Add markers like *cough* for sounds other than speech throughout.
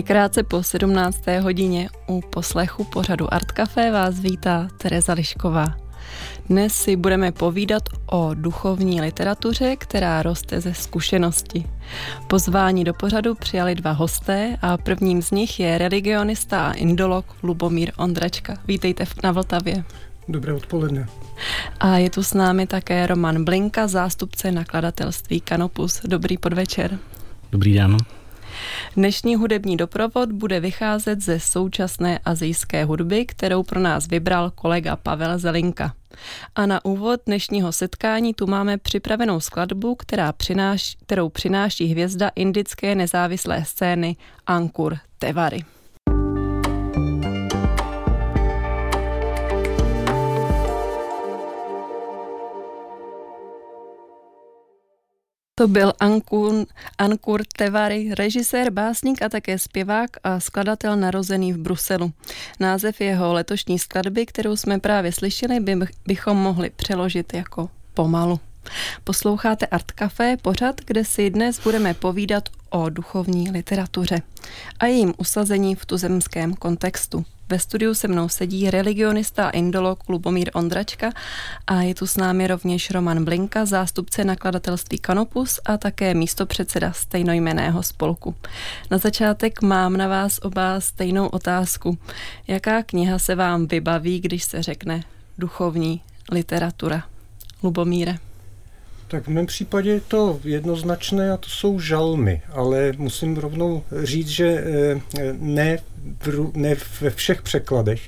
Je krátce po 17. hodině u poslechu pořadu Art Café vás vítá Tereza Lišková. Dnes si budeme povídat o duchovní literatuře, která roste ze zkušenosti. Pozvání do pořadu přijali dva hosté a prvním z nich je religionista a indolog Lubomír Ondračka. Vítejte na Vltavě. Dobré odpoledne. A je tu s námi také Roman Blinka, zástupce nakladatelství Kanopus. Dobrý podvečer. Dobrý den. Dnešní hudební doprovod bude vycházet ze současné azijské hudby, kterou pro nás vybral kolega Pavel Zelinka. A na úvod dnešního setkání tu máme připravenou skladbu, která přináš, kterou přináší hvězda indické nezávislé scény Ankur Tewari. To byl Ankun, Ankur Tevary, režisér, básník a také zpěvák a skladatel narozený v Bruselu. Název jeho letošní skladby, kterou jsme právě slyšeli, by, bychom mohli přeložit jako pomalu. Posloucháte Art Café, pořad, kde si dnes budeme povídat o duchovní literatuře a jejím usazení v tuzemském kontextu. Ve studiu se mnou sedí religionista a indolog Lubomír Ondračka a je tu s námi rovněž Roman Blinka, zástupce nakladatelství Kanopus a také místopředseda stejnojmeného spolku. Na začátek mám na vás oba stejnou otázku. Jaká kniha se vám vybaví, když se řekne duchovní literatura? Lubomíre. Tak v mém případě je to jednoznačné a to jsou žalmy, ale musím rovnou říct, že eh, ne v, ne ve všech překladech.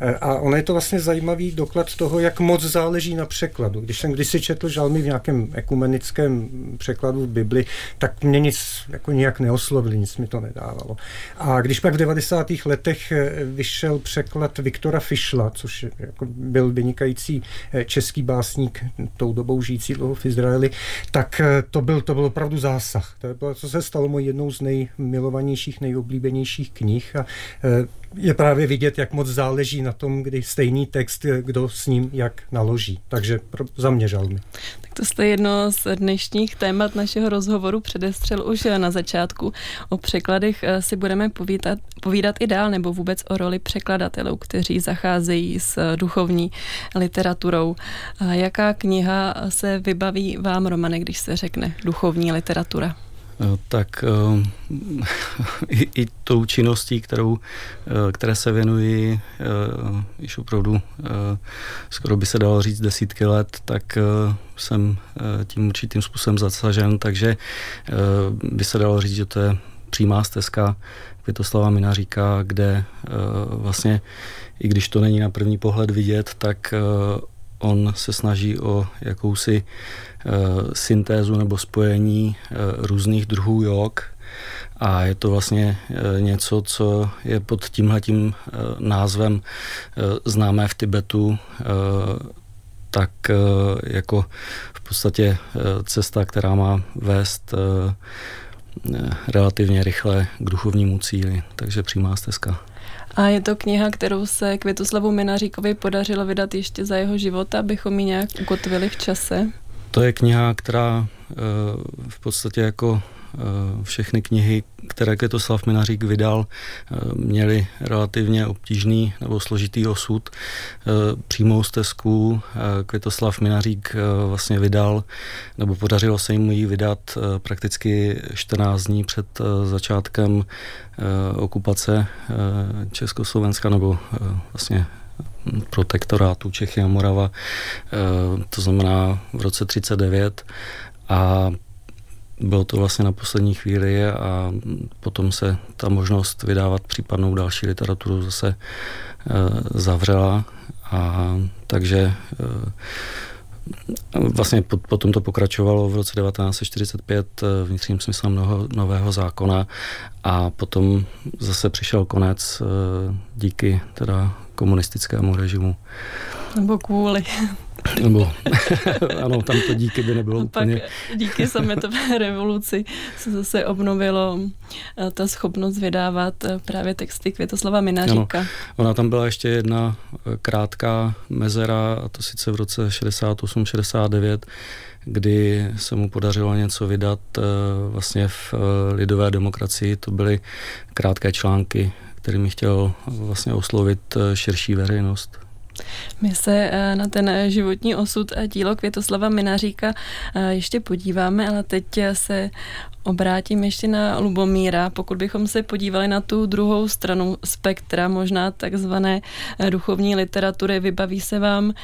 E, a ono je to vlastně zajímavý doklad toho, jak moc záleží na překladu. Když jsem kdysi četl žalmy v nějakém ekumenickém překladu v Bibli, tak mě nic jako nějak neoslovili, nic mi to nedávalo. A když pak v 90. letech e, vyšel překlad Viktora Fischla, což jako byl vynikající e, český básník, tou dobou žijící dlouho v Izraeli, tak to byl, to byl opravdu zásah. To, bylo, co se stalo mojí jednou z nejmilovanějších, nejoblíbenějších knih a je právě vidět, jak moc záleží na tom, kdy stejný text, eh, kdo s ním jak naloží. Takže pro, za mě žalmy. Tak to jste jedno z dnešních témat našeho rozhovoru předestřel už na začátku. O překladech eh, si budeme povídat, povídat i dál, nebo vůbec o roli překladatelů, kteří zacházejí s duchovní literaturou. Jaká kniha se vybaví vám, Romane, když se řekne duchovní literatura? Eh, tak eh, *laughs* i, i tou činností, kterou, eh, které se věnuji již opravdu skoro by se dalo říct desítky let, tak jsem tím určitým způsobem zasažen, takže by se dalo říct, že to je přímá stezka Květoslava Minaříka, kde vlastně, i když to není na první pohled vidět, tak on se snaží o jakousi syntézu nebo spojení uh, různých druhů jog a je to vlastně uh, něco, co je pod tímhletím názvem známé v Tibetu tak jako v podstatě cesta, která má vést relativně rychle k duchovnímu cíli, takže přímá stezka. A je to kniha, kterou se Květoslavu Minaříkovi podařilo vydat ještě za jeho života, abychom ji nějak ukotvili v čase? To je kniha, která eh, v podstatě jako eh, všechny knihy, které Květoslav Minařík vydal, eh, měly relativně obtížný nebo složitý osud. Přímou stezku Květoslav Minařík vlastně vydal, nebo podařilo se jim ji vydat prakticky 14 dní před začátkem okupace Československa, nebo vlastně protektorátu Čechy a Morava, eh, to znamená v roce 39 a bylo to vlastně na poslední chvíli a potom se ta možnost vydávat případnou další literaturu zase eh, zavřela. A takže eh, Vlastně potom to pokračovalo v roce 1945 vnitřním smyslem mnoho, nového zákona. A potom zase přišel konec díky teda komunistickému režimu. Nebo kvůli. Nebo *laughs* ano, tam to díky by nebylo A úplně. Pak díky sametové *laughs* revoluci se zase obnovilo eh, ta schopnost vydávat eh, právě texty Květoslava Minaříka. Ano, ona tam byla ještě jedna eh, krátká mezera, a to sice v roce 68-69, kdy se mu podařilo něco vydat vlastně v lidové demokracii. To byly krátké články, kterými chtěl vlastně oslovit širší veřejnost. My se eh, na ten životní osud a dílo Květoslava Minaříka eh, ještě podíváme, ale teď se obrátím ještě na Lubomíra. Pokud bychom se podívali na tu druhou stranu spektra, možná takzvané eh, duchovní literatury, vybaví se vám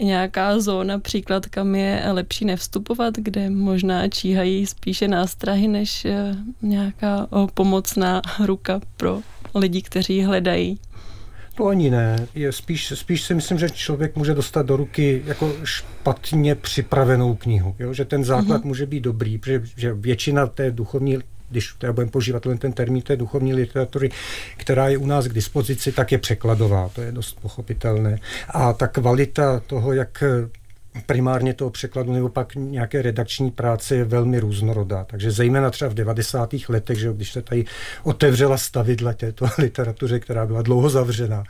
nějaká zóna, příklad, kam je lepší nevstupovat, kde možná číhají spíše nástrahy, než nějaká pomocná ruka pro lidi, kteří hledají to ani ne. Je spíš, spíš si myslím, že člověk může dostat do ruky jako špatně připravenou knihu. Jo? Že ten základ mm-hmm. může být dobrý, protože že většina té duchovní když teda budeme používat ten termín té duchovní literatury, která je u nás k dispozici, tak je překladová, to je dost pochopitelné. A ta kvalita toho, jak primárně toho překladu nebo pak nějaké redakční práce je velmi různorodá. Takže zejména třeba v 90. letech, že když se tady otevřela stavidla této *laughs* literatuře, která byla dlouho zavřená,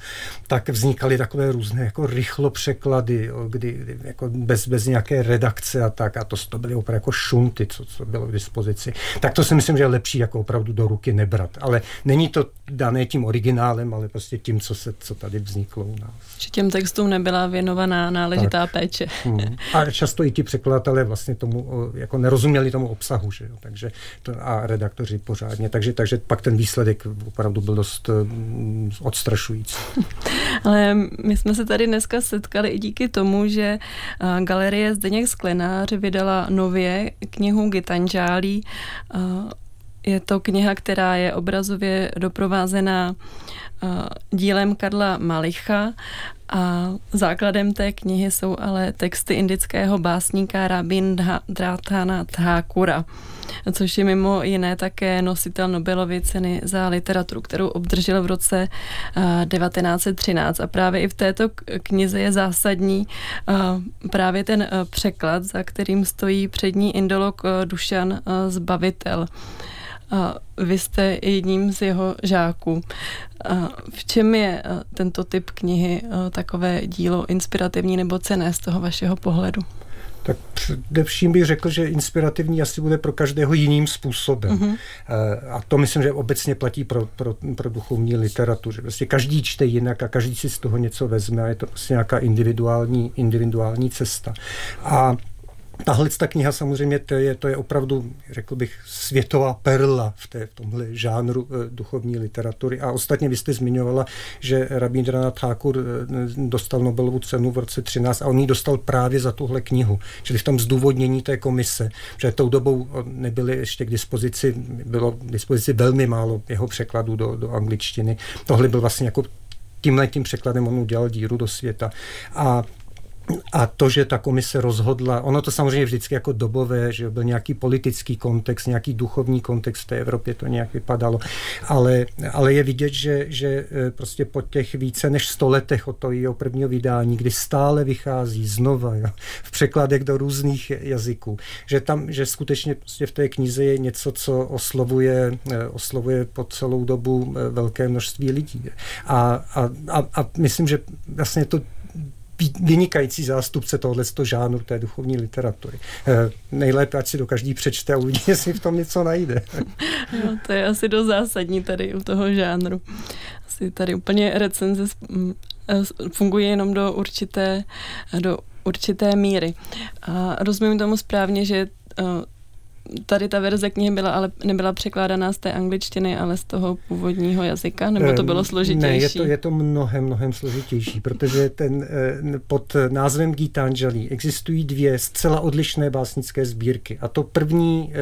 tak vznikaly takové různé jako rychlo překlady, kdy, kdy jako bez, bez nějaké redakce a tak. A to, to byly opravdu jako šunty, co, co bylo k dispozici. Tak to si myslím, že je lepší jako opravdu do ruky nebrat. Ale není to dané tím originálem, ale prostě tím, co, se, co tady vzniklo u nás. Že těm textům nebyla věnovaná náležitá tak. péče. Hmm. A často i ti překladatelé vlastně tomu jako nerozuměli tomu obsahu, že jo? Takže to, a redaktoři pořádně. Takže, takže pak ten výsledek opravdu byl dost mm, odstrašující. *laughs* Ale my jsme se tady dneska setkali i díky tomu, že galerie Zdeněk Sklenář vydala nově knihu Gitanžálí. Je to kniha, která je obrazově doprovázená dílem Karla Malicha a základem té knihy jsou ale texty indického básníka Rabindrathana Thakura, což je mimo jiné také nositel Nobelovy ceny za literaturu, kterou obdržel v roce 1913. A právě i v této knize je zásadní právě ten překlad, za kterým stojí přední indolog Dušan Zbavitel. A vy jste jedním z jeho žáků. A v čem je tento typ knihy takové dílo inspirativní nebo cené z toho vašeho pohledu? Tak především bych řekl, že inspirativní asi bude pro každého jiným způsobem. Mm-hmm. A to myslím, že obecně platí pro, pro, pro duchovní literaturu. Že vlastně každý čte jinak a každý si z toho něco vezme a je to prostě nějaká individuální, individuální cesta. A Tahle ta kniha samozřejmě to je, to je opravdu, řekl bych, světová perla v, té, v tomhle žánru e, duchovní literatury. A ostatně vy jste zmiňovala, že Rabindranath Thakur e, dostal Nobelovu cenu v roce 13 a on ji dostal právě za tuhle knihu. Čili v tom zdůvodnění té komise, že tou dobou nebyly ještě k dispozici, bylo k dispozici velmi málo jeho překladů do, do angličtiny. Tohle byl vlastně jako tímhle tím překladem on udělal díru do světa. A a to, že ta komise rozhodla, ono to samozřejmě vždycky jako dobové, že byl nějaký politický kontext, nějaký duchovní kontext v té Evropě, to nějak vypadalo, ale, ale je vidět, že, že e, prostě po těch více než sto letech od toho jeho prvního vydání, kdy stále vychází znova jo, v překladech do různých jazyků, že tam, že skutečně prostě v té knize je něco, co oslovuje, e, oslovuje po celou dobu e, velké množství lidí. A, a, a, a myslím, že vlastně to vynikající zástupce tohoto žánru té duchovní literatury. E, nejlépe, ať si do každý přečte a uvidí, *laughs* jestli v tom něco najde. *laughs* No, to je asi dost zásadní tady u toho žánru. Asi tady úplně recenze e, funguje jenom do určité, do určité míry. A rozumím tomu správně, že e, tady ta verze knihy byla, ale nebyla překládaná z té angličtiny, ale z toho původního jazyka, nebo to bylo složitější? Ne, je to, je to mnohem, mnohem složitější, protože ten pod názvem Gitanjali existují dvě zcela odlišné básnické sbírky. A to první,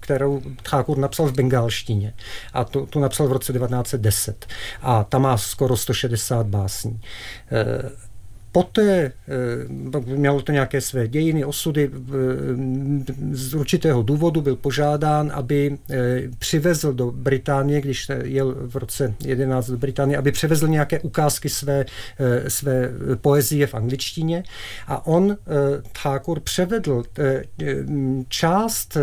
kterou Thakur napsal v bengálštině, a to, to napsal v roce 1910. A ta má skoro 160 básní Poté mělo to nějaké své dějiny, osudy. Z určitého důvodu byl požádán, aby přivezl do Británie, když jel v roce 11 do Británie, aby přivezl nějaké ukázky své, své poezie v angličtině. A on, Thakur, převedl část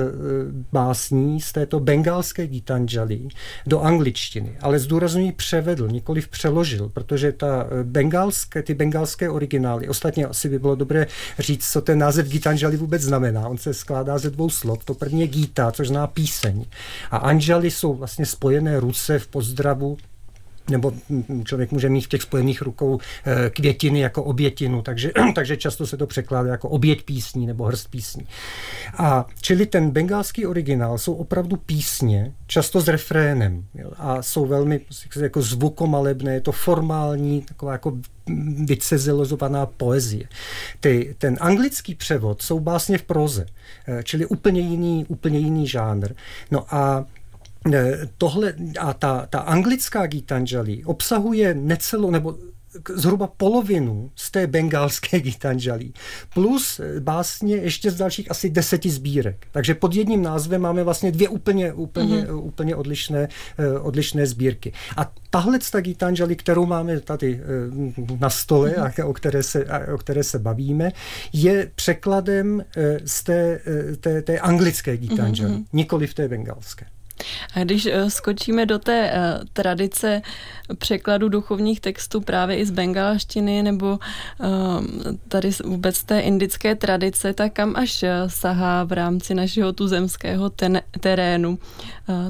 básní z této bengalské Gitanjali do angličtiny, ale zdůrazňuji převedl, nikoliv přeložil, protože ta bengalské, ty bengalské originály. Ostatně asi by bylo dobré říct, co ten název Gitanjali vůbec znamená. On se skládá ze dvou slov. To první je Gita, což zná píseň. A Anjali jsou vlastně spojené ruce v pozdravu nebo člověk může mít v těch spojených rukou eh, květiny jako obětinu, takže, *clears throat* takže často se to překládá jako oběť písní nebo hrst písní. A čili ten bengalský originál jsou opravdu písně, často s refrénem a jsou velmi jako zvukomalebné, je to formální, taková jako vycezelozovaná poezie. Ty, ten anglický převod jsou básně v proze, eh, čili úplně jiný, úplně jiný žánr. No a tohle a ta, ta anglická Gitanjali obsahuje necelou, nebo zhruba polovinu z té bengalské Gitanjali, *laughs* plus básně ještě z dalších asi deseti sbírek. Takže pod jedním názvem máme vlastně dvě úplně, úplně, mm-hmm. úplně odlišné, eh, odlišné sbírky. A tahle ta Gitanjali, kterou máme tady eh, na stole mm-hmm. a o které, se, o které se bavíme, je překladem eh, z té, té, té anglické Gitanjali, mm-hmm. nikoli v té bengalské. A když eh, skočíme do té uh, tradice překladu duchovních textů právě i z bengalštiny nebo uh, tady vůbec té indické tradice, tak kam až sahá v rámci našeho tuzemského ten, terénu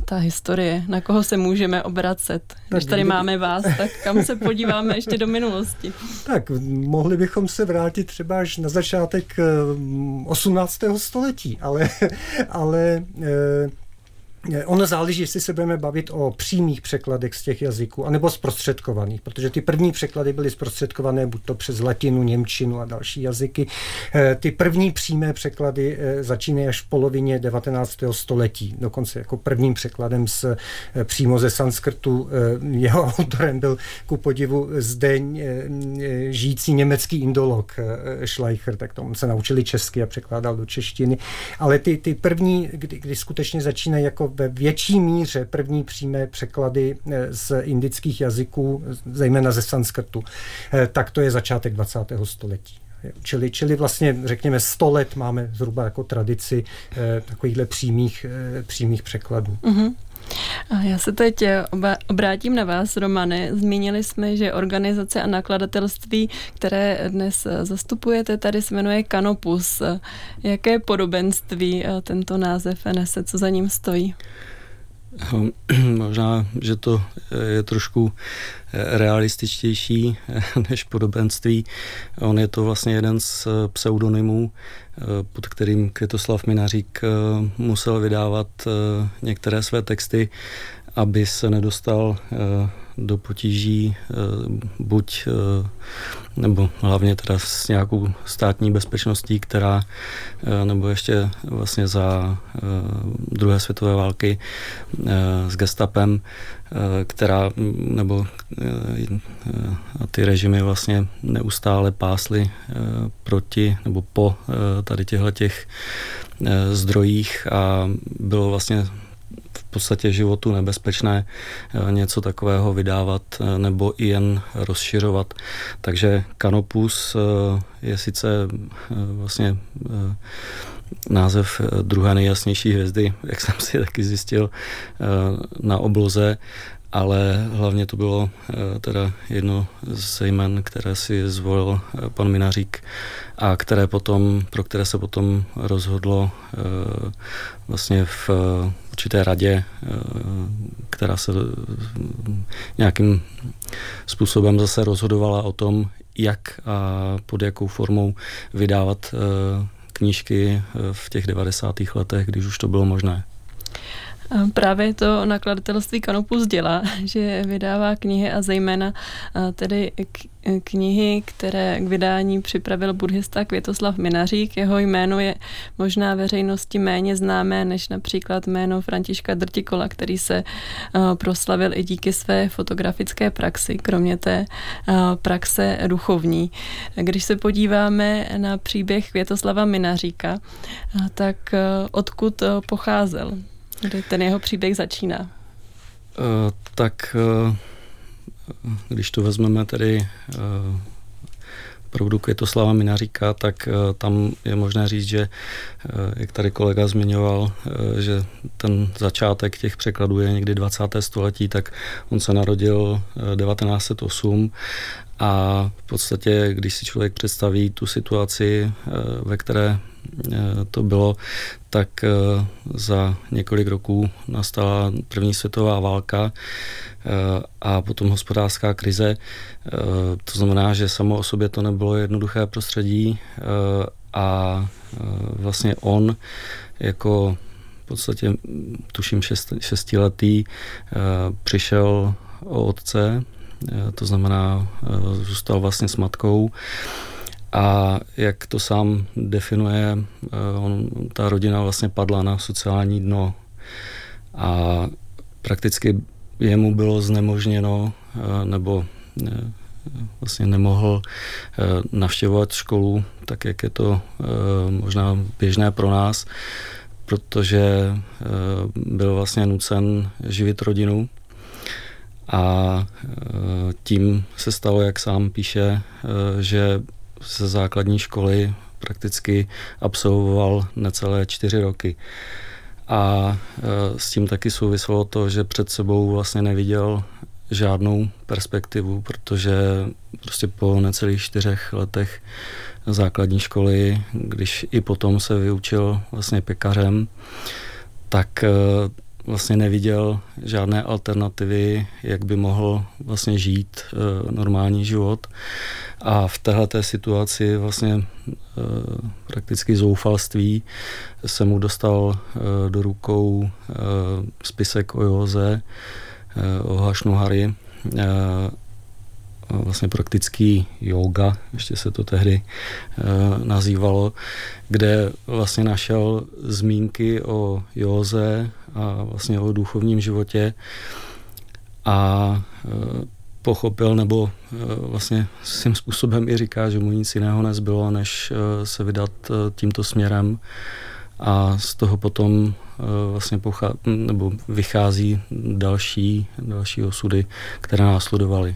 ta historie? Na koho se můžeme obracet? Když tady máme vás, tak kam se podíváme ještě do minulosti? Tak mohli bychom se vrátit třeba až na začátek 18. století, ale, *laughs* ale Ono záleží, jestli se budeme bavit o přímých překladech z těch jazyků, anebo zprostředkovaných, protože ty první překlady byly zprostředkované buď to přes latinu, němčinu a další jazyky. Eh, ty první přímé překlady eh, začínají až v polovině 19. století, dokonce jako prvním překladem z, eh, přímo ze sanskrtu. Jeho *laughs* autorem byl ku podivu zde žijící německý indolog Schleicher, tak tomu se naučili česky a překládal do češtiny. Ale ty, ty první, kdy, kdy skutečně začínají jako ve větší míře první přímé překlady eh, z indických jazyků, zejména ze sanskrtu, eh, tak to je začátek 20. století. Čili, čili vlastně, řekněme, 100 let máme zhruba jako tradici eh, takovýchhle přímých, přímých překladů. Mm-hmm. A já se teď obrátím na vás, Romane. Zmínili jsme, že organizace a nakladatelství, které dnes zastupujete, tady se jmenuje Canopus. Jaké podobenství tento název nese, co za ním stojí? *clears throat* Možná, že to je trošku realističtější *laughs* než podobenství. On je to vlastně jeden z pseudonymů, pod kterým Květoslav Minařík musel vydávat některé své texty, aby se nedostal do potíží eh, buď eh, nebo hlavně teda s nějakou státní bezpečností, která nebo ještě vlastně za druhé světové války s gestapem, která nebo a ty režimy vlastně neustále pásly proti nebo po tady těchto těch zdrojích a bylo vlastně podstatě životu nebezpečné eh, něco takového vydávat eh, nebo i jen rozšiřovat. Takže Canopus eh, je sice vlastně název druhé nejjasnější hvězdy, *laughs* jak jsem si taky zjistil, na obloze, ale hlavně to bylo teda jedno z jmen, které si zvolil pan Minařík a které potom, pro které se potom rozhodlo vlastně v určité radě, eh, která se eh, nějakým způsobem zase rozhodovala o tom, jak a pod jakou formou vydávat eh, knížky v těch 90. letech, když už to bylo možné. Právě to nakladatelství Kanopus dělá, *laughs* že vydává knihy a zejména tedy knihy, které k vydání připravil buddhista Květoslav Minařík. Jeho jméno je možná veřejnosti méně známé než například jméno Františka Drtikola, který se proslavil i díky své fotografické praxi, kromě té praxe duchovní. Když se podíváme na příběh Květoslava Minaříka, tak odkud pocházel? Kdy ten jeho příběh začíná? Uh, tak uh, když to vezmeme tedy uh, opravdu Květoslava Minaříka, tak uh, tam je možné říct, že uh, jak tady kolega zmiňoval, uh, že ten začátek těch překladů je někdy 20. století, tak on se narodil 1908 a v podstatě, když si člověk představí tu situaci, ve které to bylo, tak eh, za několik roků nastala první světová válka eh, a potom hospodářská krize. Eh, to znamená, že samo o sobě to nebylo jednoduché prostředí a vlastně on jako v podstatě tuším šest, šestiletý přišel o otce, to znamená zůstal vlastně s matkou a jak to sám definuje, eh, on, ta rodina vlastně padla na sociální dno a prakticky jemu bylo znemožněno eh, nebo eh, vlastně nemohl navštěvovat školu, tak jak je to možná běžné pro nás, protože byl vlastně nucen živit rodinu. A tím se stalo, jak sám píše, že ze základní školy prakticky absolvoval necelé čtyři roky. A e, s tím taky souviselo to, že před sebou vlastně neviděl žádnou perspektivu, protože prostě po necelých čtyřech letech základní školy, když i potom se vyučil vlastně pekařem, tak e, vlastně neviděl žádné alternativy, jak by mohl vlastně žít e, normální život. A v této situaci vlastně e, prakticky zoufalství se mu dostal e, do rukou e, spisek o Joze, e, o Hašnuhari, e, vlastně praktický yoga, ještě se to tehdy e, nazývalo, kde vlastně našel zmínky o józe a vlastně o duchovním životě a e, pochopil, nebo eh, vlastně svým způsobem i říká, že mu nic jiného nezbylo, než eh, se vydat tímto směrem a z toho potom vlastně pochá, nebo vychází další, další osudy, které následovaly.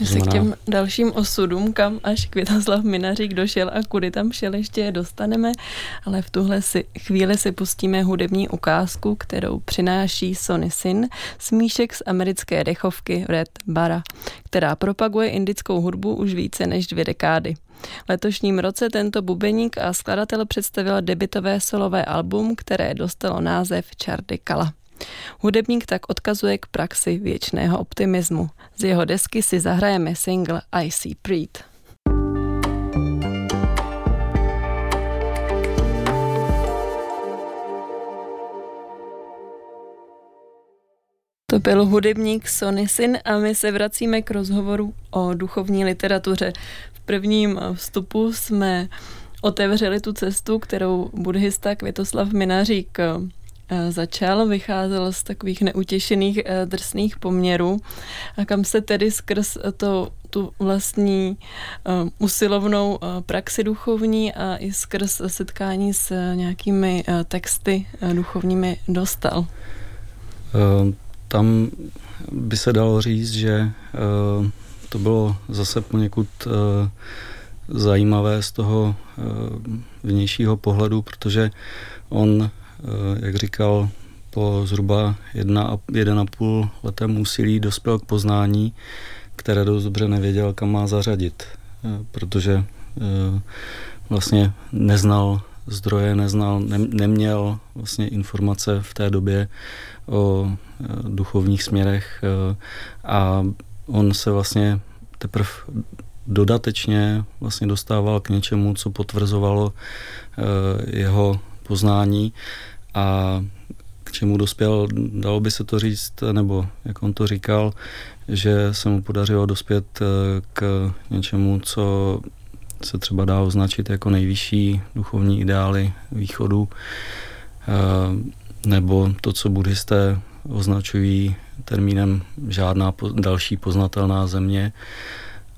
My se k těm dalším osudům, kam až Květoslav Minařík došel a kudy tam šel, ještě dostaneme, ale v tuhle si, chvíli si pustíme hudební ukázku, kterou přináší Sony Sin, smíšek z americké dechovky Red Bara, která propaguje indickou hudbu už více než dvě dekády. V letošním roce tento bubeník a skladatel představil debitové solové album, které dostalo název Chardy Kala. Hudebník tak odkazuje k praxi věčného optimismu. Z jeho desky si zahrajeme single I See Preet. To byl hudebník Sony Sin a my se vracíme k rozhovoru o duchovní literatuře. V prvním vstupu jsme otevřeli tu cestu, kterou buddhista Květoslav Minařík začal, vycházel z takových neutěšených eh, drsných poměrů a kam se tedy skrz to, tu vlastní usilovnou praxi duchovní a i skrz setkání s nějakými texty duchovními dostal? Tam by se dalo říct, že to bylo zase poněkud zajímavé z toho vnějšího pohledu, protože on Eh, jak říkal, po zhruba jedna, jeden a půl letém úsilí dospěl k poznání, které dost dobře nevěděl, kam má zařadit, eh, protože eh, vlastně neznal zdroje, neznal, ne, neměl vlastně informace v té době o duchovních směrech a on se vlastně teprve dodatečně vlastně dostával k něčemu, co potvrzovalo jeho poznání a k čemu dospěl, dalo by se to říct, nebo jak on to říkal, že se mu podařilo dospět k něčemu, co se třeba dá označit jako nejvyšší duchovní ideály východu, nebo to, co buddhisté označují termínem žádná další poznatelná země.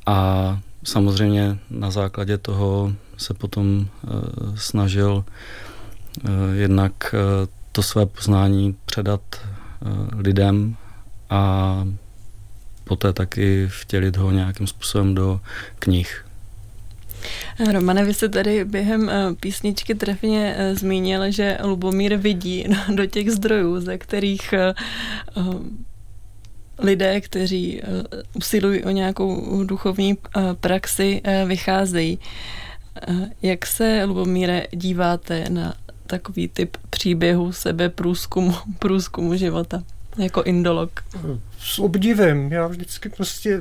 A samozřejmě na základě toho se potom eh, snažil eh, jednak eh, to své poznání předat lidem a poté taky vtělit ho nějakým způsobem do knih. Romane, vy jste tady během písničky trefně zmínil, že Lubomír vidí *laughs* do těch zdrojů, ze kterých lidé, kteří usilují o nějakou duchovní praxi, vycházejí. Jak se, Lubomíre, díváte na takový typ příběhu sebe průzkumu, *laughs* průzkumu života? Jako indolog. S obdivem. Já vždycky prostě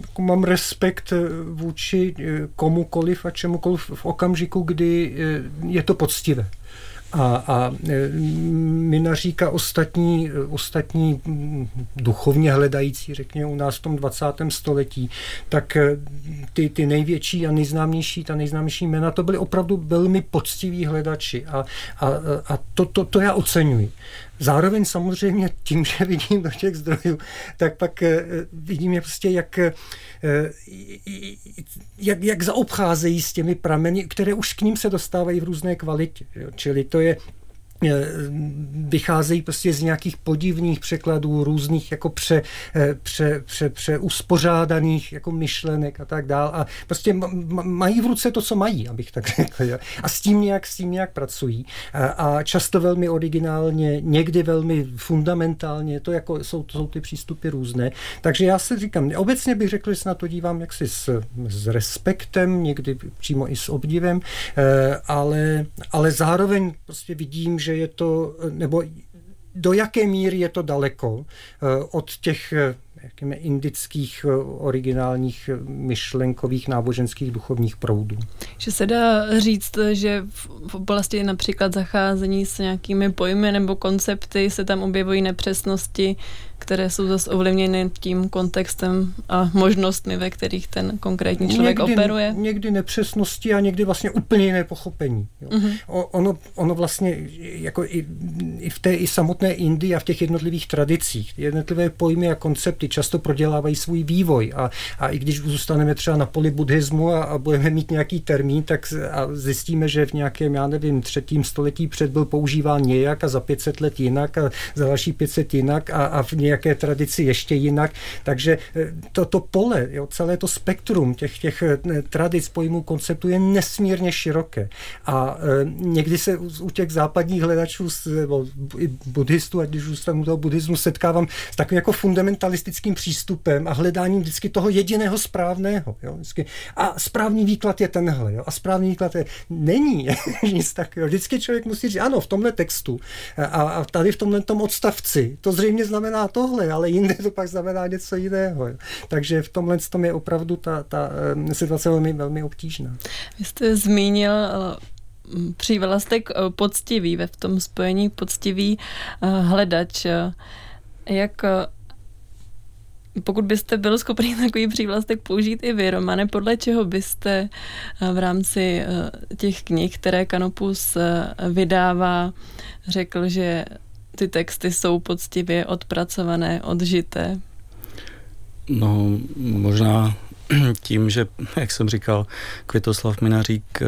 jako mám respekt vůči komukoliv a čemukoliv v okamžiku, kdy je to poctivé a, a e, Minaříka ostatní, ostatní duchovně hledající, řekněme u nás v tom 20. století, tak e, ty, ty největší a nejznámější, ta nejznámější jména, to byly opravdu velmi poctiví hledači a, a, a to, to, to já oceňuji. Zároveň samozřejmě tím, že vidím do těch zdrojů, tak pak e, vidím je prostě, jak Eh, jak, jak zaobcházejí s těmi prameny, které už k ním se dostávají v různé kvalitě. Jo? Čili to je Eh, vycházejí prostě z nějakých podivných překladů, různých jako pře, eh, pře, pře, pře uspořádaných jako myšlenek a tak dál. A prostě mají v ruce to, co mají, abych tak řekl. A s tím nějak, s tím nějak pracují. A, a často velmi originálně, někdy velmi fundamentálně, to jako jsou, to jsou ty přístupy různé. Takže já si říkám, obecně bych řekl, že se na to dívám jaksi s, s respektem, někdy přímo i s obdivem, eh, ale, ale zároveň prostě vidím, že je to, nebo do jaké míry je to daleko eh, od těch eh, jakými indických eh, originálních myšlenkových náboženských duchovních proudů. Že se dá říct, že v oblasti například zacházení s nějakými pojmy nebo koncepty se tam objevují nepřesnosti, které jsou zase ovlivněny tím kontextem a možnostmi, ve kterých ten konkrétní člověk někdy, operuje? Někdy nepřesnosti a někdy vlastně úplně jiné pochopení. Jo. Uh-huh. O, ono, ono vlastně jako i, i v té i samotné Indii a v těch jednotlivých tradicích, jednotlivé pojmy a koncepty často prodělávají svůj vývoj a, a i když zůstaneme třeba na poli buddhismu a, a budeme mít nějaký termín, tak a zjistíme, že v nějakém, já nevím, třetím století před byl používán nějak a za 500 let jinak a za další 500 jinak a, a v nějaké tradici ještě jinak. Takže eh, to, pole, jo, celé to spektrum těch, těch eh, tradic, pojmů, konceptů je nesmírně široké. A e, někdy se u, u těch západních hledačů, nebo i buddhistů, ať když zůstanu toho buddhismu, setkávám s takovým jako fundamentalistickým přístupem a hledáním vždycky toho jediného správného. Jo, vždycky. A správný výklad je tenhle. Jo, a správný výklad je, není *laughs* nic takového. Vždycky člověk musí říct, ano, v tomhle textu a, a tady v tomhle tom odstavci, to zřejmě znamená tohle, ale jinde to pak znamená něco jiného. Takže v tomhle tom je opravdu ta, ta situace velmi, velmi obtížná. Vy jste zmínil eh, přívlastek eh, poctivý, ve v tom spojení poctivý eh, hledač. Jak pokud byste byl schopný *laughs* takový přívlastek použít i vy, Romane, podle čeho byste v rámci těch knih, které Kanopus vydává, řekl, že ty texty jsou poctivě odpracované, odžité? No, možná tím, že, jak jsem říkal, Květoslav Minařík eh,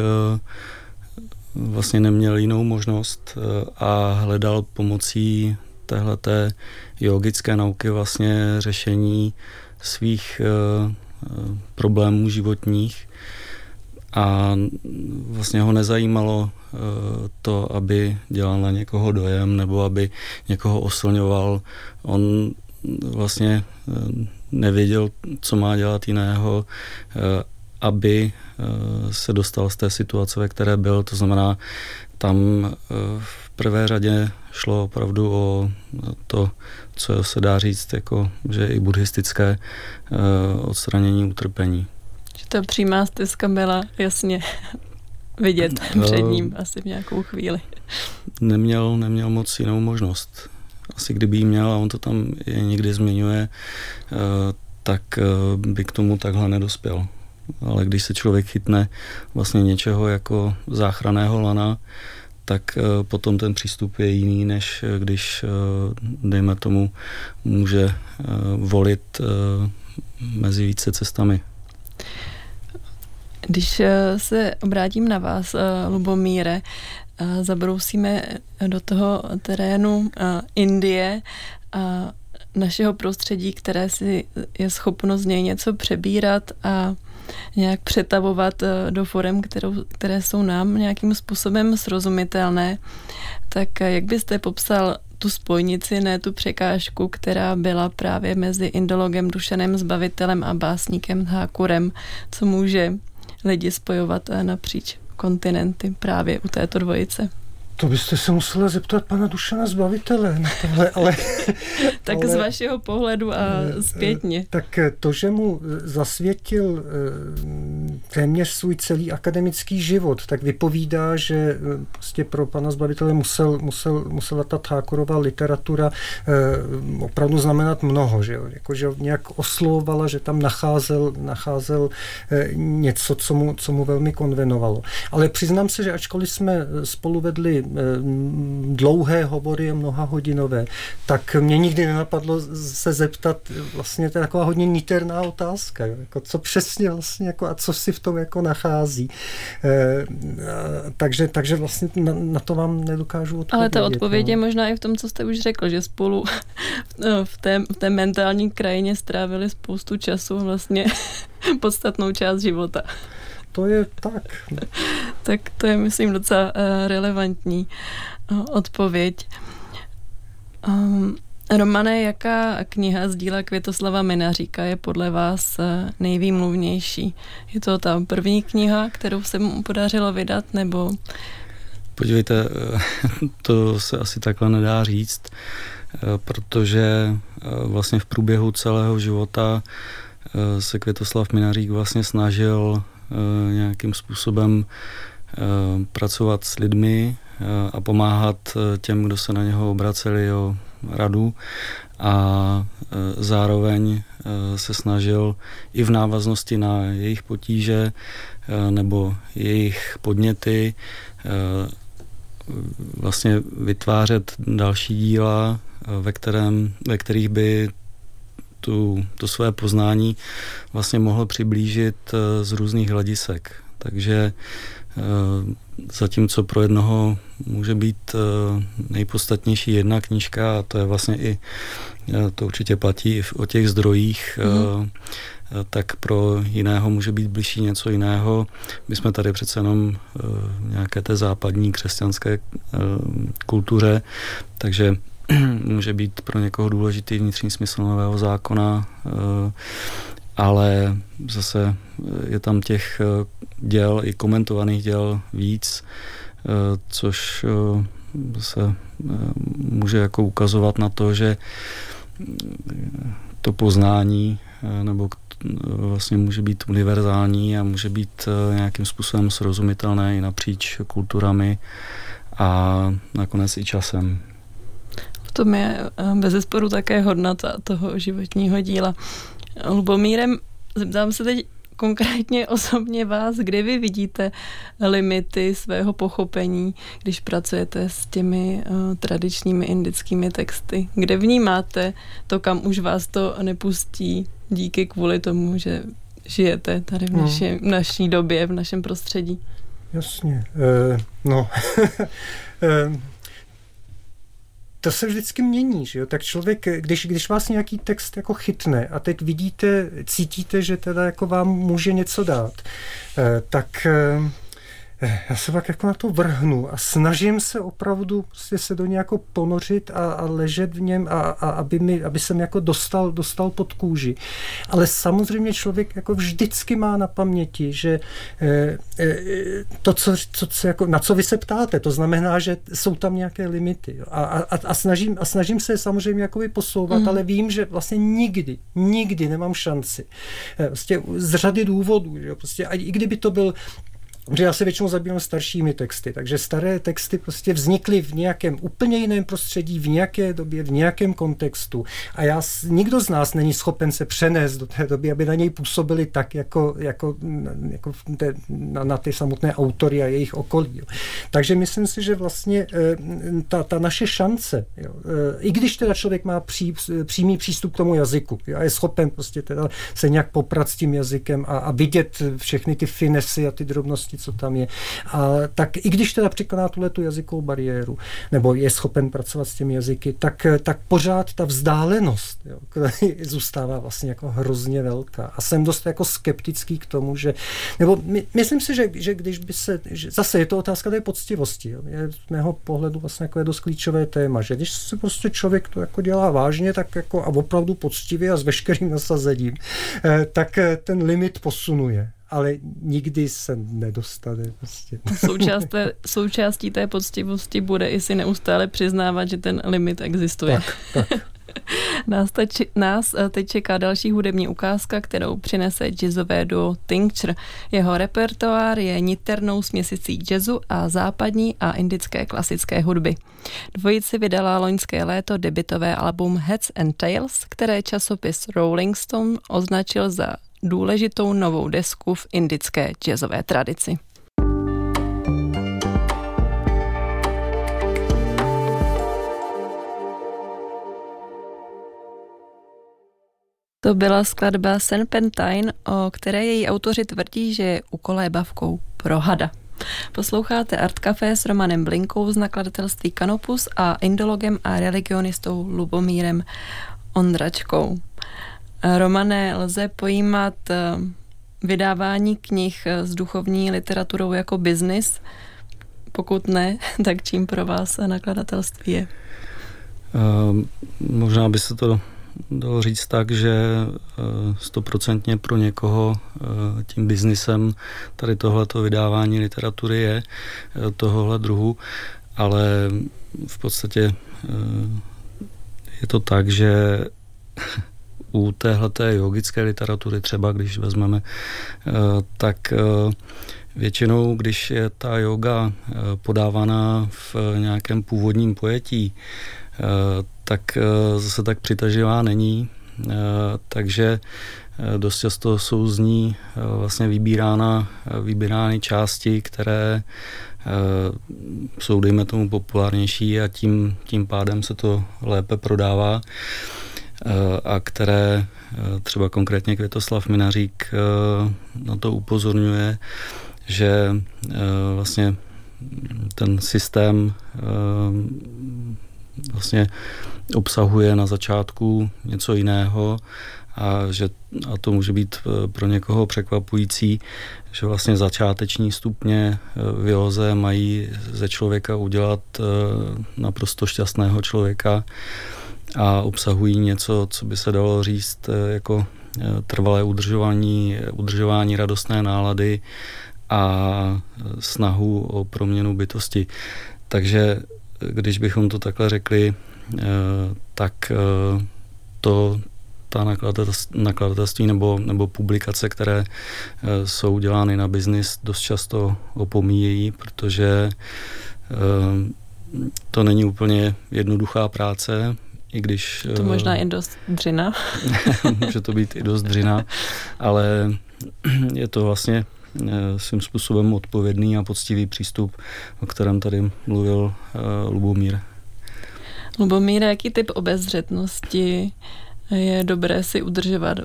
vlastně neměl jinou možnost eh, a hledal pomocí téhleté jogické nauky vlastně řešení svých eh, problémů životních a vlastně ho nezajímalo to, aby dělal na někoho dojem nebo aby někoho oslňoval. On vlastně nevěděl, co má dělat jiného, eh, aby eh, se dostal z té situace, ve které byl. To znamená, tam eh, v prvé řadě šlo opravdu o to, co se dá říct, jako, že i buddhistické odstranění utrpení. Že ta přímá stezka byla jasně vidět *laughs* před ním asi v nějakou chvíli. Neměl, neměl moc jinou možnost. Asi kdyby jí měl, a on to tam je někdy zmiňuje, eh, tak eh, by k tomu takhle nedospěl. Ale když se člověk chytne vlastně něčeho jako záchraného lana, tak potom ten přístup je jiný, než když, dejme tomu, může volit mezi více cestami. Když eh, se obrátím na vás, eh, Lubomíre, eh, zabrousíme do toho terénu Indie a našeho prostředí, které si je schopno z něj něco přebírat a nějak přetavovat do forem, kterou, které jsou nám nějakým způsobem srozumitelné, tak jak byste popsal tu spojnici, ne tu překážku, která byla právě mezi indologem Dušanem Zbavitelem a básníkem Hákurem, co může lidi spojovat eh, napříč kontinenty právě u této dvojice. To byste se musela zeptat pana Dušana Zbavitele na tohle, ale... *laughs* tak ale, z vašeho pohledu a eh, zpětně. Tak to, že mu zasvětil eh, téměř svůj celý akademický život, tak vypovídá, že prostě pro pana Zbavitele musel, musel, musela ta Thákorová literatura opravdu znamenat mnoho, že jo? Jako, že nějak oslovovala, že tam nacházel, nacházel něco, co mu, co mu velmi konvenovalo. Ale přiznám se, že ačkoliv jsme spolu vedli Eh, dlouhé hovory, mnoha hodinové, tak mě nikdy nenapadlo se zeptat, vlastně to je taková hodně niterná otázka, jako co přesně vlastně, jako a co si v tom jako nachází. E, takže, takže vlastně na, na to vám nedokážu odpovědět. Ale ta odpověď no. je možná i v tom, co jste už řekl, že spolu *laughs* v té, v té mentální krajině strávili spoustu času vlastně *laughs* podstatnou část života to je tak. Tak to je, myslím, docela uh, relevantní uh, odpověď. Um, Romane, jaká kniha z díla Květoslava Minaříka je podle vás uh, nejvýmluvnější? Je to ta první kniha, kterou se mu podařilo vydat, nebo... Podívejte, *laughs* to se asi takhle nedá říct, protože vlastně v průběhu celého života se Květoslav Minařík vlastně snažil Eh, nějakým způsobem eh, pracovat s lidmi eh, a pomáhat těm, kdo se na něho obraceli o radu a zároveň se snažil i v návaznosti na jejich potíže nebo jejich podněty vlastně vytvářet další díla, ve, kterém, ve kterých by tu, to své poznání vlastně mohl přiblížit eh, z různých hledisek. Takže eh, zatímco pro jednoho může být eh, nejpodstatnější jedna knížka, a to je vlastně i, to určitě platí i o těch zdrojích, mm. tak pro jiného může být blížší něco jiného. My jsme tady přece jenom nějaké té západní křesťanské kultuře, takže *clears throat* může být pro někoho důležitý vnitřní smysl nového zákona, eh, ale zase je tam těch eh, děl, i komentovaných děl víc, eh, což se může jako ukazovat na to, že to poznání nebo vlastně může být univerzální a může být nějakým způsobem srozumitelné i napříč kulturami a nakonec i časem tom je eh, bez zesporu také hodnota toho životního díla. Lubomírem, zeptám se teď konkrétně *laughs* osobně vás, kde vy vidíte limity svého pochopení, když pracujete s těmi uh, tradičními indickými texty? Kde vnímáte to, kam už vás to nepustí díky kvůli tomu, že žijete tady v hmm. naši, v naší době, v našem prostředí? Jasně. Uh, no. uh, *laughs* to se vždycky mění, že jo? Tak člověk, když, když vás nějaký text jako chytne a teď vidíte, cítíte, že teda jako vám může něco dát, eh, tak eh, já se pak jako na to vrhnu a snažím se opravdu prostě se do něj jako ponořit a, a ležet v něm, a, a aby, mi, aby jsem jako dostal, dostal pod kůži. Ale samozřejmě člověk jako vždycky má na paměti, že e, e, to, co, co, co jako, na co vy se ptáte, to znamená, že jsou tam nějaké limity. A, a, a, snažím, a snažím se samozřejmě jako posouvat, mm. ale vím, že vlastně nikdy, nikdy nemám šanci. Prostě z řady důvodů, že prostě, a i kdyby to byl Protože já se většinou zabývám staršími texty, takže staré texty prostě vznikly v nějakém úplně jiném prostředí, v nějaké době, v nějakém kontextu a já, nikdo z nás není schopen se přenést do té doby, aby na něj působili tak, jako, jako, jako te, na, na ty samotné autory a jejich okolí. Jo. Takže myslím si, že vlastně eh, ta, ta naše šance, jo, eh, i když teda člověk má pří, přímý přístup k tomu jazyku jo, a je schopen prostě teda se nějak poprat s tím jazykem a, a vidět všechny ty finesy a ty drobnosti, co tam je, a tak i když teda překoná tuhle tu jazykovou bariéru, nebo je schopen pracovat s těmi jazyky, tak, tak pořád ta vzdálenost jo, *laughs* zůstává vlastně jako hrozně velká. A jsem dost jako skeptický k tomu, že, nebo my, myslím si, že, že když by se, že zase je to otázka té poctivosti, jo, je z mého pohledu vlastně jako je dost klíčové téma, že když se prostě člověk to jako dělá vážně, tak jako a opravdu poctivě a s veškerým nasazením, eh, tak eh, ten limit posunuje ale nikdy se nedostane. Prostě. Součást té, součástí té poctivosti bude i si neustále přiznávat, že ten limit existuje. Tak, tak. *laughs* Nás, teď, nás eh, teď čeká další hudební ukázka, kterou přinese jazzové duo Tincture. Jeho repertoár je niternou směsicí jazzu a západní a indické klasické hudby. Dvojici vydala loňské léto debitové album Heads and Tails, které časopis Rolling Stone označil za důležitou novou desku v indické jazzové tradici. To byla skladba Serpentine, o které její autoři tvrdí, že je ukolébavkou pro hada. Posloucháte Art Café s Romanem Blinkou z nakladatelství Kanopus a indologem a religionistou Lubomírem Ondračkou. Romane, lze pojímat eh, vydávání knih s duchovní literaturou jako biznis? Pokud ne, *laughs* tak čím pro vás nakladatelství je? Uh, možná by se to dalo říct tak, že eh, stoprocentně pro někoho eh, tím biznisem tady tohleto vydávání literatury je eh, tohohle druhu, ale v podstatě je to tak, že *laughs* u téhleté yogické literatury třeba, když vezmeme, tak většinou, když je ta yoga podávaná v nějakém původním pojetí, tak eh, zase tak přitaživá není, eh, takže eh, dost často jsou z ní vlastně vybírána, vybírány části, které jsou, dejme tomu, populárnější a tím, tím pádem se to lépe prodává a které třeba konkrétně Květoslav Minařík na to upozorňuje, že vlastně ten systém vlastně obsahuje na začátku něco jiného a že a to může být pro někoho překvapující, že vlastně začáteční stupně v józe mají ze člověka udělat naprosto šťastného člověka a obsahují něco, co by se dalo říct jako trvalé udržování, udržování radostné nálady a snahu o proměnu bytosti. Takže když bychom to takhle řekli, eh, tak eh, to ta nakladatelství nebo, nebo publikace, které eh, jsou dělány na biznis, dost často opomíjejí, protože to není úplně jednoduchá práce, i když... To možná i dost dřina. *laughs* může to být i dost dřina, ale *clears throat* je to vlastně Eh, svým způsobem odpovědný a poctivý přístup, o kterém tady mluvil eh, Lubomír. Lubomír, jaký typ obezřetnosti je dobré si udržovat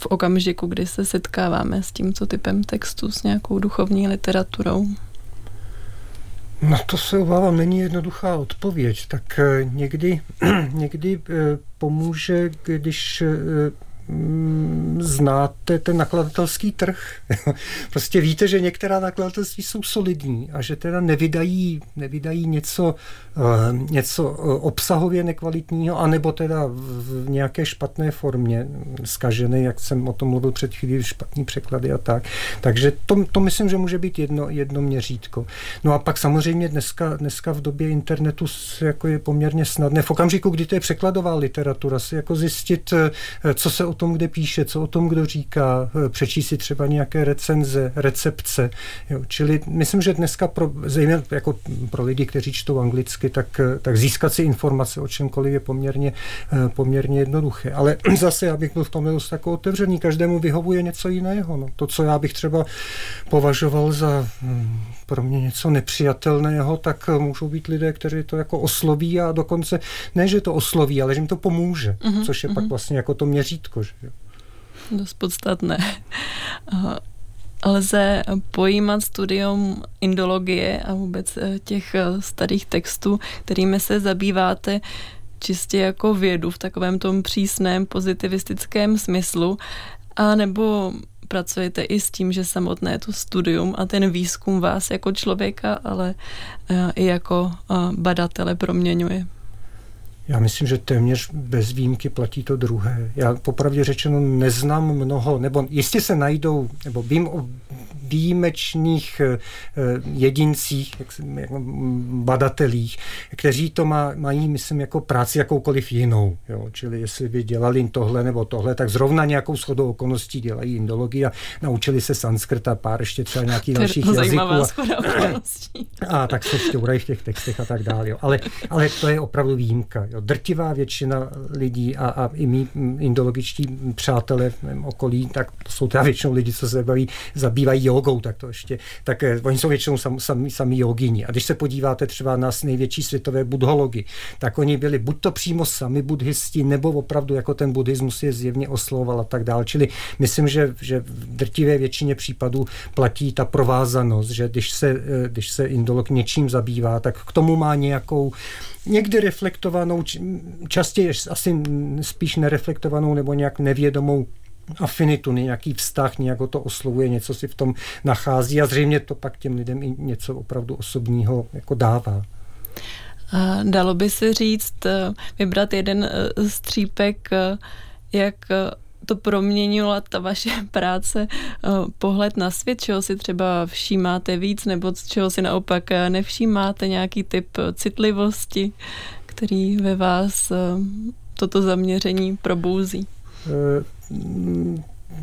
v okamžiku, kdy se setkáváme s tímto typem textu, s nějakou duchovní literaturou? No to se obávám, není jednoduchá odpověď. Tak eh, někdy, *clears throat* někdy pomůže, když Mm, znáte ten nakladatelský trh. *laughs* prostě víte, že některá nakladatelství jsou solidní a že teda nevydají, nevydají něco, uh, něco obsahově nekvalitního, anebo teda v, nějaké špatné formě skažené, jak jsem o tom mluvil před chvílí, špatný překlady a tak. Takže to, to myslím, že může být jedno, jedno měřítko. No a pak samozřejmě dneska, dneska v době internetu jako je poměrně snadné v okamžiku, kdy to je překladová literatura, si jako zjistit, eh, co se o tom, kde píše, co o tom, kdo říká, přečíst si třeba nějaké recenze, recepce. Jo. Čili myslím, že dneska pro, zejména jako pro lidi, kteří čtou anglicky, tak, tak získat si informace o čemkoliv je poměrně, poměrně jednoduché. Ale *clears throat* zase já bych byl v tom dost jako otevřený, každému vyhovuje něco jiného. No. To, co já bych třeba považoval za hm, pro mě něco nepřijatelného, tak můžou být lidé, kteří to jako osloví a dokonce ne, že to osloví, ale že jim to pomůže, uh-huh, což je uh-huh. pak mhm. vlastně jako to měřítko. Že? Dost podstatné. *laughs* Lze pojímat studium indologie a vůbec eh, těch eh, starých textů, kterými se zabýváte, čistě jako vědu v takovém tom přísném pozitivistickém smyslu, a nebo pracujete i s tím, že samotné to studium a ten výzkum vás jako člověka, ale eh, i jako badatele proměňuje? Já myslím, že téměř bez výjimky platí to druhé. Já popravdě řečeno neznám mnoho, nebo jistě se najdou, nebo vím o výjimečných eh, jedincích, jak, jak, badatelích, kteří to má, mají, myslím, jako práci jakoukoliv jinou. Jo? Čili jestli by dělali tohle nebo tohle, tak zrovna nějakou shodou okolností dělají indologii a naučili se sanskrt a pár ještě třeba nějakých dalších jazyků. A, *laughs* a tak se šťourají v těch textech a tak dále. Jo. Ale, ale to je opravdu výjimka. Jo. Drtivá většina lidí a, a i mý indologičtí přátelé v mém okolí, tak to jsou teda většinou lidi, co se zabývají, zabývají jogou, tak to ještě, tak eh, oni jsou většinou sam, sami, sami jogini. A když se podíváte třeba na největší světové budhology, tak oni byli buď to přímo sami buddhisti, nebo opravdu jako ten buddhismus je zjevně oslovoval a tak dále. Čili myslím, že, že v drtivé většině případů platí ta provázanost, že když se, eh, když se indolog něčím zabývá, tak k tomu má nějakou někdy reflektovanou, častěji asi spíš nereflektovanou nebo nějak nevědomou afinitu, nějaký vztah, nějak to oslovuje, něco si v tom nachází a zřejmě to pak těm lidem i něco opravdu osobního jako dává. Dalo by se říct, eh, vybrat jeden eh, střípek, eh, jak to proměnila ta vaše *laughs* práce, pohled na svět, čeho si třeba všímáte víc, nebo čeho si naopak nevšímáte, nějaký typ citlivosti, který ve vás toto zaměření probouzí?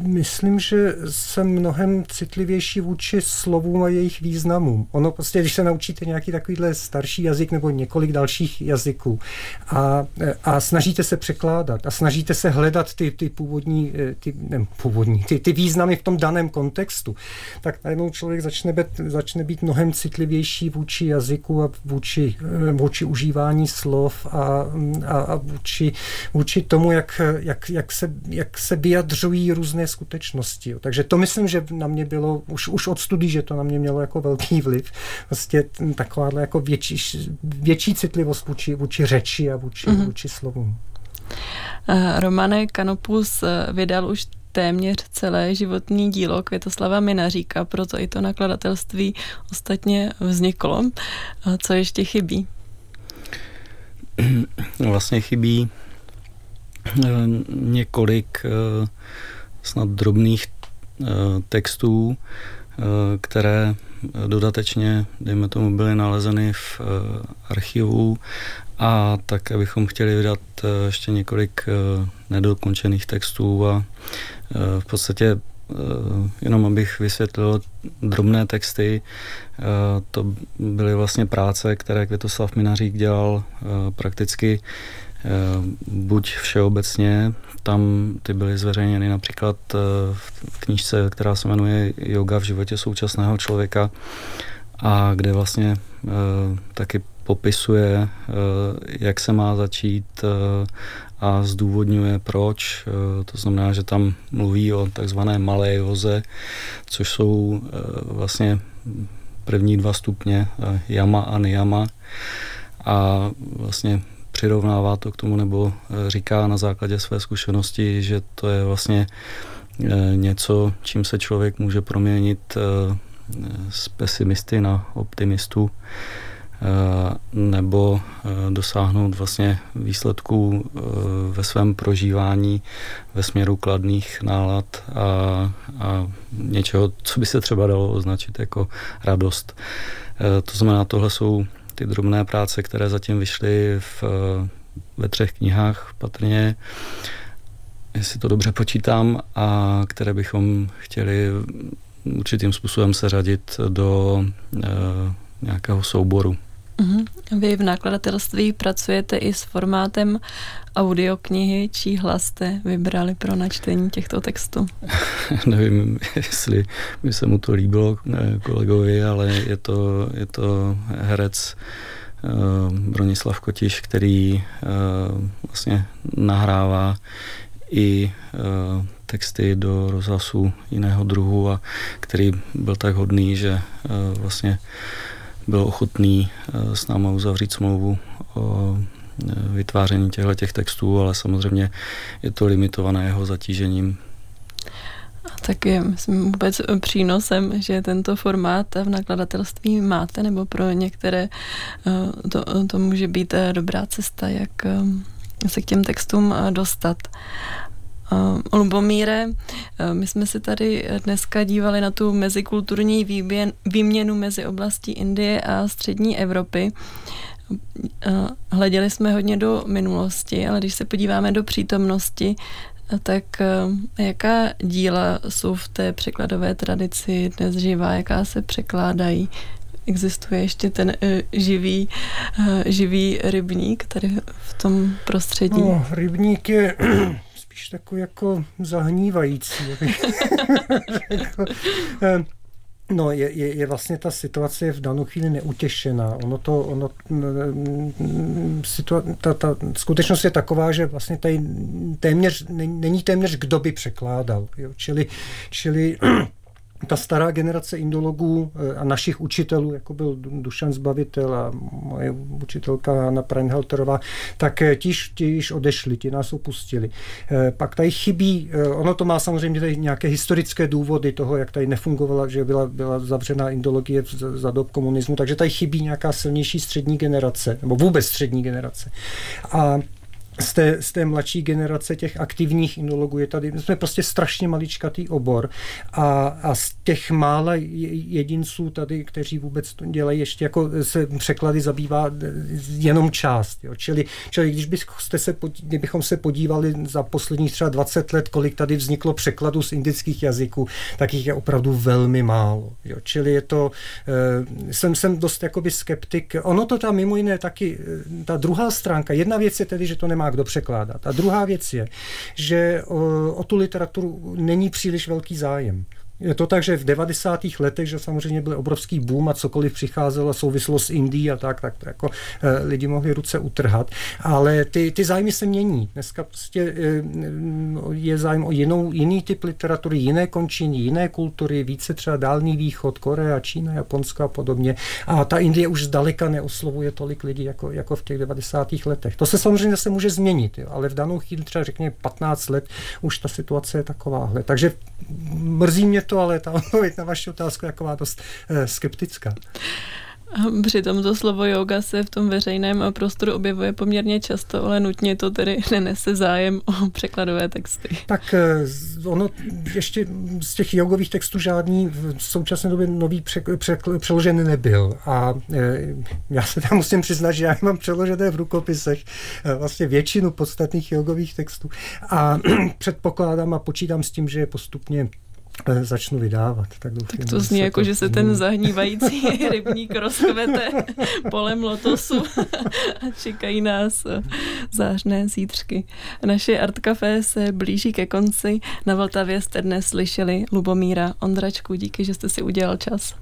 Myslím, že jsem mnohem citlivější vůči slovům a jejich významům. Ono prostě, když se naučíte nějaký takovýhle starší jazyk nebo několik dalších jazyků a, a snažíte se překládat a snažíte se hledat ty, ty původní, ty, ne, původní ty, ty významy v tom daném kontextu, tak najednou člověk začne být, začne být mnohem citlivější vůči jazyku a vůči, vůči užívání slov a, a, a vůči, vůči tomu, jak, jak, jak, se, jak se vyjadřují různé skutečnosti. Takže to myslím, že na mě bylo, už, už od studií, že to na mě mělo jako velký vliv. Vlastně taková jako větší, větší citlivost vůči, vůči řeči a vůči, mm-hmm. vůči slovům. Uh, Romane Kanopus eh, vydal už téměř celé životní dílo Květoslava Minaříka, proto i to nakladatelství ostatně vzniklo. Co ještě chybí? Vlastně chybí eh, několik snad drobných eh, textů, eh, které dodatečně, dejme tomu, byly nalezeny v eh, archivu a tak, abychom chtěli vydat ještě několik nedokončených textů a v podstatě jenom abych vysvětlil drobné texty, to byly vlastně práce, které Květoslav Minařík dělal prakticky buď všeobecně, tam ty byly zveřejněny například eh, v knížce, která se jmenuje Yoga v životě současného člověka a kde vlastně eh, taky popisuje, eh, jak se má začít a zdůvodňuje proč. To znamená, že tam mluví o takzvané malé joze, což jsou vlastně první dva stupně jama a niyama. A vlastně přirovnává to k tomu nebo eh, říká na základě své zkušenosti, že to je vlastně eh, něco, čím se člověk může proměnit eh, z pesimisty na optimistu nebo dosáhnout vlastně výsledků ve svém prožívání ve směru kladných nálad a, a něčeho, co by se třeba dalo označit jako radost. To znamená, tohle jsou ty drobné práce, které zatím vyšly v, ve třech knihách patrně. jestli to dobře počítám, a které bychom chtěli určitým způsobem seřadit do e, nějakého souboru. Uh-huh. Vy v nakladatelství pracujete i s formátem audioknihy, čí hlas jste vybrali pro načtení těchto textů? *laughs* Nevím, jestli by se mu to líbilo kolegovi, ale je to, je to herec uh, Bronislav Kotiš, který uh, vlastně nahrává i uh, texty do rozhlasu jiného druhu a který byl tak hodný, že uh, vlastně byl ochotný uh, s náma uzavřít smlouvu o vytváření těchto těch textů, ale samozřejmě je to limitované jeho zatížením. A tak je, myslím, vůbec přínosem, že tento formát v nakladatelství máte, nebo pro některé to, to může být dobrá cesta, jak se k těm textům dostat. Uh, Lubomíre, uh, my jsme se tady dneska dívali na tu mezikulturní výměn, výměnu mezi oblastí Indie a střední Evropy. Uh, hleděli jsme hodně do minulosti, ale když se podíváme do přítomnosti, tak jaká díla jsou v té překladové tradici dnes živá, jaká se překládají? Existuje ještě ten živý, živý rybník tady v tom prostředí? No, rybník je spíš takový jako zahnívající. *laughs* Eh, no, je, je, je vlastně ta situace v danou chvíli neutěšená. Ono to, ono, mm, situa- ta, ta skutečnost je taková, že vlastně tady téměř, není téměř kdo by překládal. Jo? Čili, čili *clears throat* ta stará generace indologů eh, a našich učitelů, jako byl Dušan Zbavitel a moje učitelka Anna Preinhalterová, tak eh, ti, již odešli, ti nás opustili. Eh, pak tady chybí, ono to má samozřejmě tady nějaké historické důvody toho, jak tady nefungovala, že byla, byla zavřená indologie za dob komunismu, takže tady chybí nějaká silnější střední generace, nebo vůbec střední generace. A z té, z té mladší generace těch aktivních inologů je tady, my jsme prostě strašně maličkatý obor a, a z těch mála jedinců tady, kteří vůbec to dělají, ještě jako se překlady zabývá jenom část. Jo. Čili, čili když byste se, kdybychom se podívali za posledních třeba 20 let, kolik tady vzniklo překladů z indických jazyků, tak jich je opravdu velmi málo. Jo. Čili je to, uh, jsem, jsem dost jakoby skeptik. Ono to tam mimo jiné taky, eh, ta druhá stránka, jedna věc je tedy, že to nemá kdo překládat. A druhá věc je, že o, o tu literaturu není příliš velký zájem. Je to tak, že v 90. letech, že samozřejmě byl obrovský boom a cokoliv přicházelo souvislo s Indií a tak, tak to jako e, lidi mohli ruce utrhat, ale ty, ty zájmy se mění. Dneska prostě e, je zájem o jinou, jiný typ literatury, jiné končiny, jiné kultury, více třeba Dálný východ, Korea, Čína, Japonsko a podobně. A ta Indie už zdaleka neoslovuje tolik lidí jako, jako v těch 90. letech. To se samozřejmě zase může změnit, jo, ale v danou chvíli třeba řekněme 15 let už ta situace je takováhle. Takže mrzí mě to, ale ta odpověď na vaši otázku je taková dost eh, skeptická. Přitom to slovo yoga se v tom veřejném prostoru objevuje poměrně často, ale nutně to tedy *laughs* nenese zájem o překladové texty. Tak eh, ono ještě z těch jogových textů žádný v současné době nový přeložený nebyl. A eh, já se tam musím přiznat, že já mám přeložené v rukopisech vlastně většinu podstatných jogových textů. A *clears throat* předpokládám a počítám s tím, že je postupně začnu vydávat. Tak, doufám, tak to zní jako, že se ten zahnívající *laughs* rybník rozkvete polem lotosu a čekají nás eh, zářné zítřky. Naše Art Café se blíží ke konci. Na Vltavě jste dnes slyšeli Lubomíra Ondračku. Díky, že jste si udělal čas.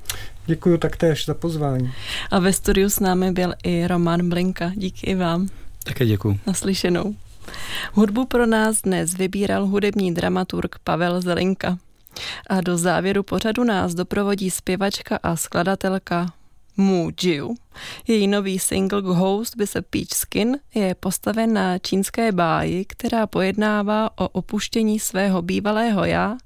Děkuji taktéž za pozvání. A ve studiu s námi byl i Roman Blinka. Díky i vám. Také děkuji. Naslyšenou. Hudbu pro nás dnes vybíral hudební dramaturg Pavel Zelinka. A do závěru pořadu nás doprovodí zpěvačka a skladatelka Mu Jiu. Její nový single Ghost by se Peach Skin je postaven na čínské báji, která pojednává o opuštění svého bývalého já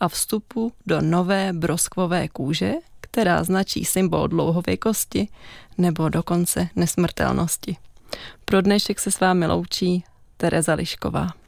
a vstupu do nové broskvové kůže, která značí symbol dlouhověkosti nebo dokonce nesmrtelnosti. Pro dnešek se s vámi loučí Tereza Lišková.